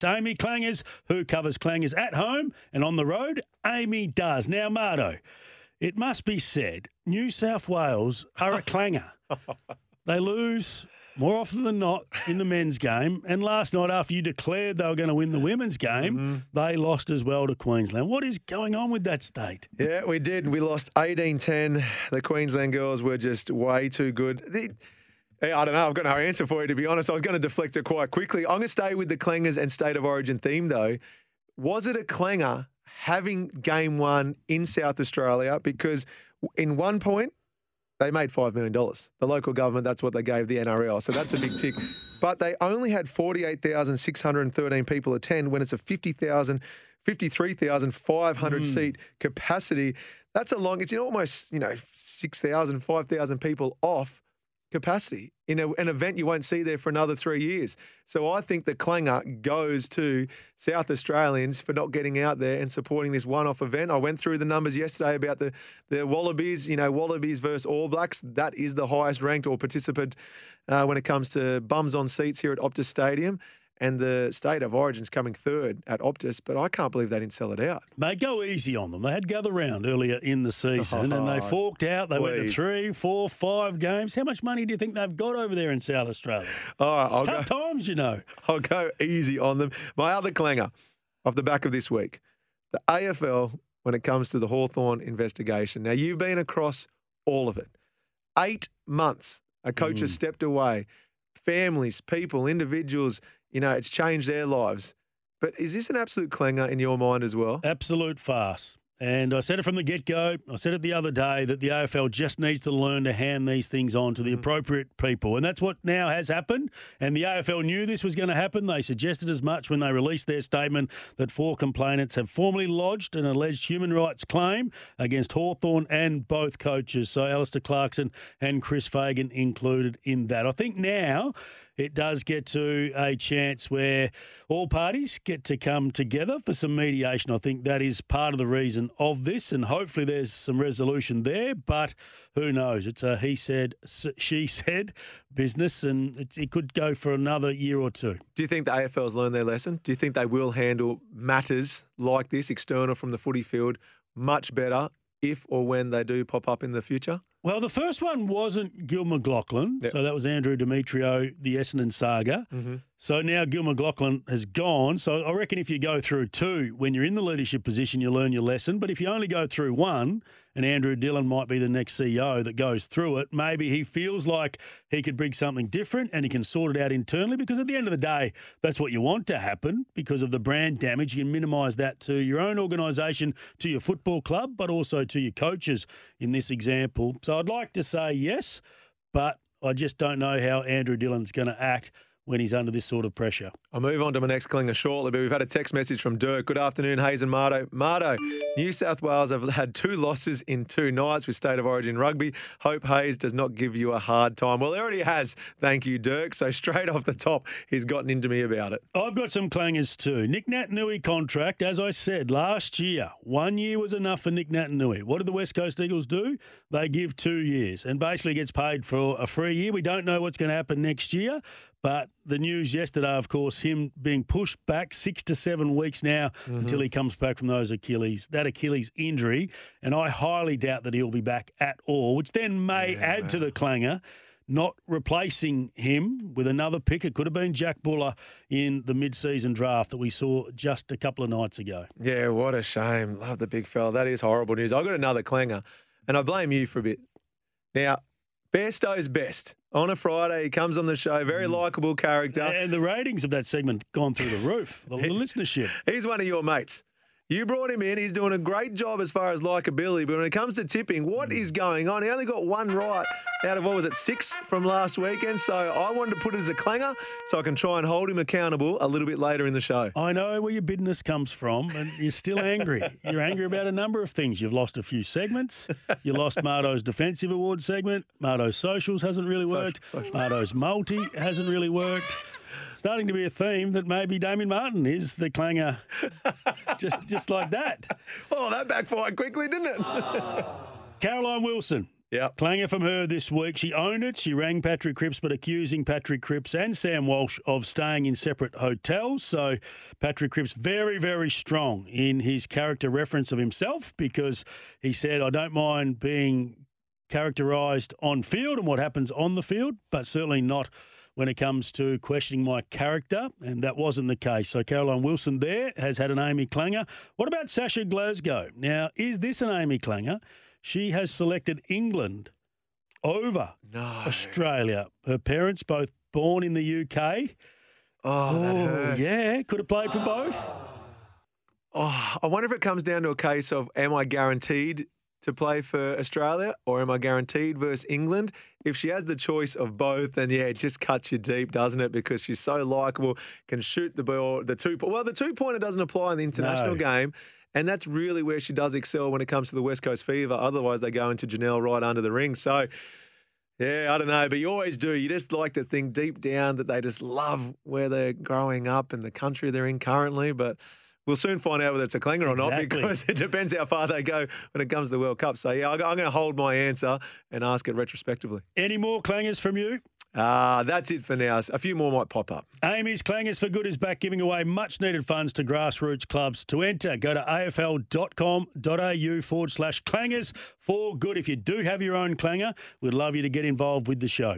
AAMI Clangers, who covers Clangers at home and on the road. AAMI does. Now, Marto, it must be said, New South Wales are a clanger. they lose more often than not in the men's game. And last night, after you declared they were going to win the women's game, Mm-hmm. they lost as well to Queensland. What is going on with that state? Yeah, we did. We lost 18 10. The Queensland girls were just way too good. The- Hey, I don't know. I've got no answer for you, to be honest. I was going to deflect it quite quickly. I'm going to stay with the clangers and state of origin theme, though. Was it a clanger having game one in South Australia? Because in one point, they made $5 million. The local government, that's what they gave the NRL. So that's a big tick. But they only had 48,613 people attend when it's a 50,000, 53,500 hmm. seat capacity. That's a long, it's know, almost, you know, 6,000, 5,000 people off capacity in a, an event you won't see there for another three years. So I think the clanger goes to South Australians for not getting out there and supporting this one-off event. I went through the numbers yesterday about the the Wallabies. You know, Wallabies versus All Blacks. That is the highest ranked or participant uh, when it comes to bums on seats here at Optus Stadium. And the state of origin's coming third at Optus, but I can't believe they didn't sell it out. Mate, go easy on them. They had gather round earlier in the season and they Oh, forked out. They went to three, four, five games. How much money do you think they've got over there in South Australia? All right, It's I'll go. tough times, you know. I'll go easy on them. My other clanger off the back of this week the AFL when it comes to the Hawthorn investigation. Now, you've been across all of it. Eight months, a coach has mm. stepped away. Families, people, individuals, you know, it's changed their lives. But is this an absolute clanger in your mind as well? Absolute farce. And I said it from the get go. I said it the other day that the AFL just needs to learn to hand these things on to the mm-hmm. appropriate people. And that's what now has happened. And the AFL knew this was going to happen. They suggested as much when they released their statement that four complainants have formally lodged an alleged human rights claim against Hawthorn and both coaches. So Alastair Clarkson and Chris Fagan included in that. I think now it does get to a chance where all parties get to come together for some mediation. I think that is part of the reason of this, and hopefully there's some resolution there. But who knows? It's a he said, she said business, and it could go for another year or two. Do you think the AFL's learned their lesson? Do you think they will handle matters like this, external from the footy field, much better if or when they do pop up in the future? Well, the first one wasn't Gil McLachlan, Yep. so that was Andrew Demetriou, the Essendon saga. Mm-hmm. So now Gil McLachlan has gone. So I reckon if you go through two, when you're in the leadership position, you learn your lesson. But if you only go through one, and Andrew Dillon might be the next CEO that goes through it, maybe he feels like he could bring something different and he can sort it out internally. Because at the end of the day, that's what you want to happen because of the brand damage. You can minimise that to your own organisation, to your football club, but also to your coaches in this example. So I'd like to say yes, but I just don't know how Andrew Dillon's going to act when he's under this sort of pressure. I'll move on to my next clinger shortly, but we've had a text message from Dirk. Good afternoon, Hase and Marto. Marto, New South Wales have had two losses in two nights with State of Origin rugby. Hope Hase does not give you a hard time. Well, he already has. Thank you, Dirk. So straight off the top, he's gotten into me about it. I've got some clangers too. Nic Naitanui contract, as I said last year, one year was enough for Nic Naitanui. What did the West Coast Eagles do? They give two years and basically gets paid for a free year. We don't know what's going to happen next year, but the news yesterday, of course, him being pushed back six to seven weeks now mm-hmm. until he comes back from those Achilles, that Achilles injury. And I highly doubt that he'll be back at all, which then may add to the clanger not replacing him with another pick. It could have been Jack Buller in the mid-season draft that we saw just a couple of nights ago. Yeah, what a shame. Love the big fella. That is horrible news. I've got another clanger, and I blame you for a bit. Now, Bairstow's best. On a Friday, he comes on the show, very mm. likable character. And the ratings of that segment gone through the roof, the, the listenership. He's one of your mates. You brought him in. He's doing a great job as far as likability. But when it comes to tipping, what is going on? He only got one right out of what was it, six from last weekend. So I wanted to put it as a clanger so I can try and hold him accountable a little bit later in the show. I know where your bitterness comes from, and you're still angry. you're angry about a number of things. You've lost a few segments. You lost Marto's defensive award segment. Marto's socials hasn't really worked. Social, social. Marto's multi hasn't really worked starting to be a theme that maybe Damien Martin is the clanger, just just like that. Oh, that backfired quickly, didn't it? Caroline Wilson. Yeah. Clanger from her this week. She owned it. She rang Patrick Cripps, but accusing Patrick Cripps and Sam Walsh of staying in separate hotels. So Patrick Cripps very, very strong in his character reference of himself because he said, I don't mind being characterised on field and what happens on the field, but certainly not when it comes to questioning my character, and that wasn't the case. So Caroline Wilson there has had an AAMI Clanger. What about Sasha Glasgow? Now, is this an AAMI Clanger? She has selected England over no. Australia. Her parents both born in the UK. Oh, oh yeah, could have played for both. Oh, I wonder if it comes down to a case of am I guaranteed to play for Australia or am I guaranteed versus England? If she has the choice of both, then yeah, it just cuts you deep, doesn't it? Because she's so likable, can shoot the ball, the two. Well, the two pointer doesn't apply in the international no. game. And that's really where she does excel when it comes to the West Coast Fever. Otherwise, they go into Jhaniele right under the ring. So, yeah, I don't know, but you always do. You just like to think deep down that they just love where they're growing up and the country they're in currently. But We'll soon find out whether it's a clanger exactly. or not because it depends how far they go when it comes to the World Cup. So, yeah, I'm going to hold my answer and ask it retrospectively. Any more clangers from you? Uh, that's it for now. A few more might pop up. AAMI's Clangers for Good is back giving away much needed funds to grassroots clubs. To enter, go to afl.com.au forward slash clangers for good. If you do have your own clanger, we'd love you to get involved with the show.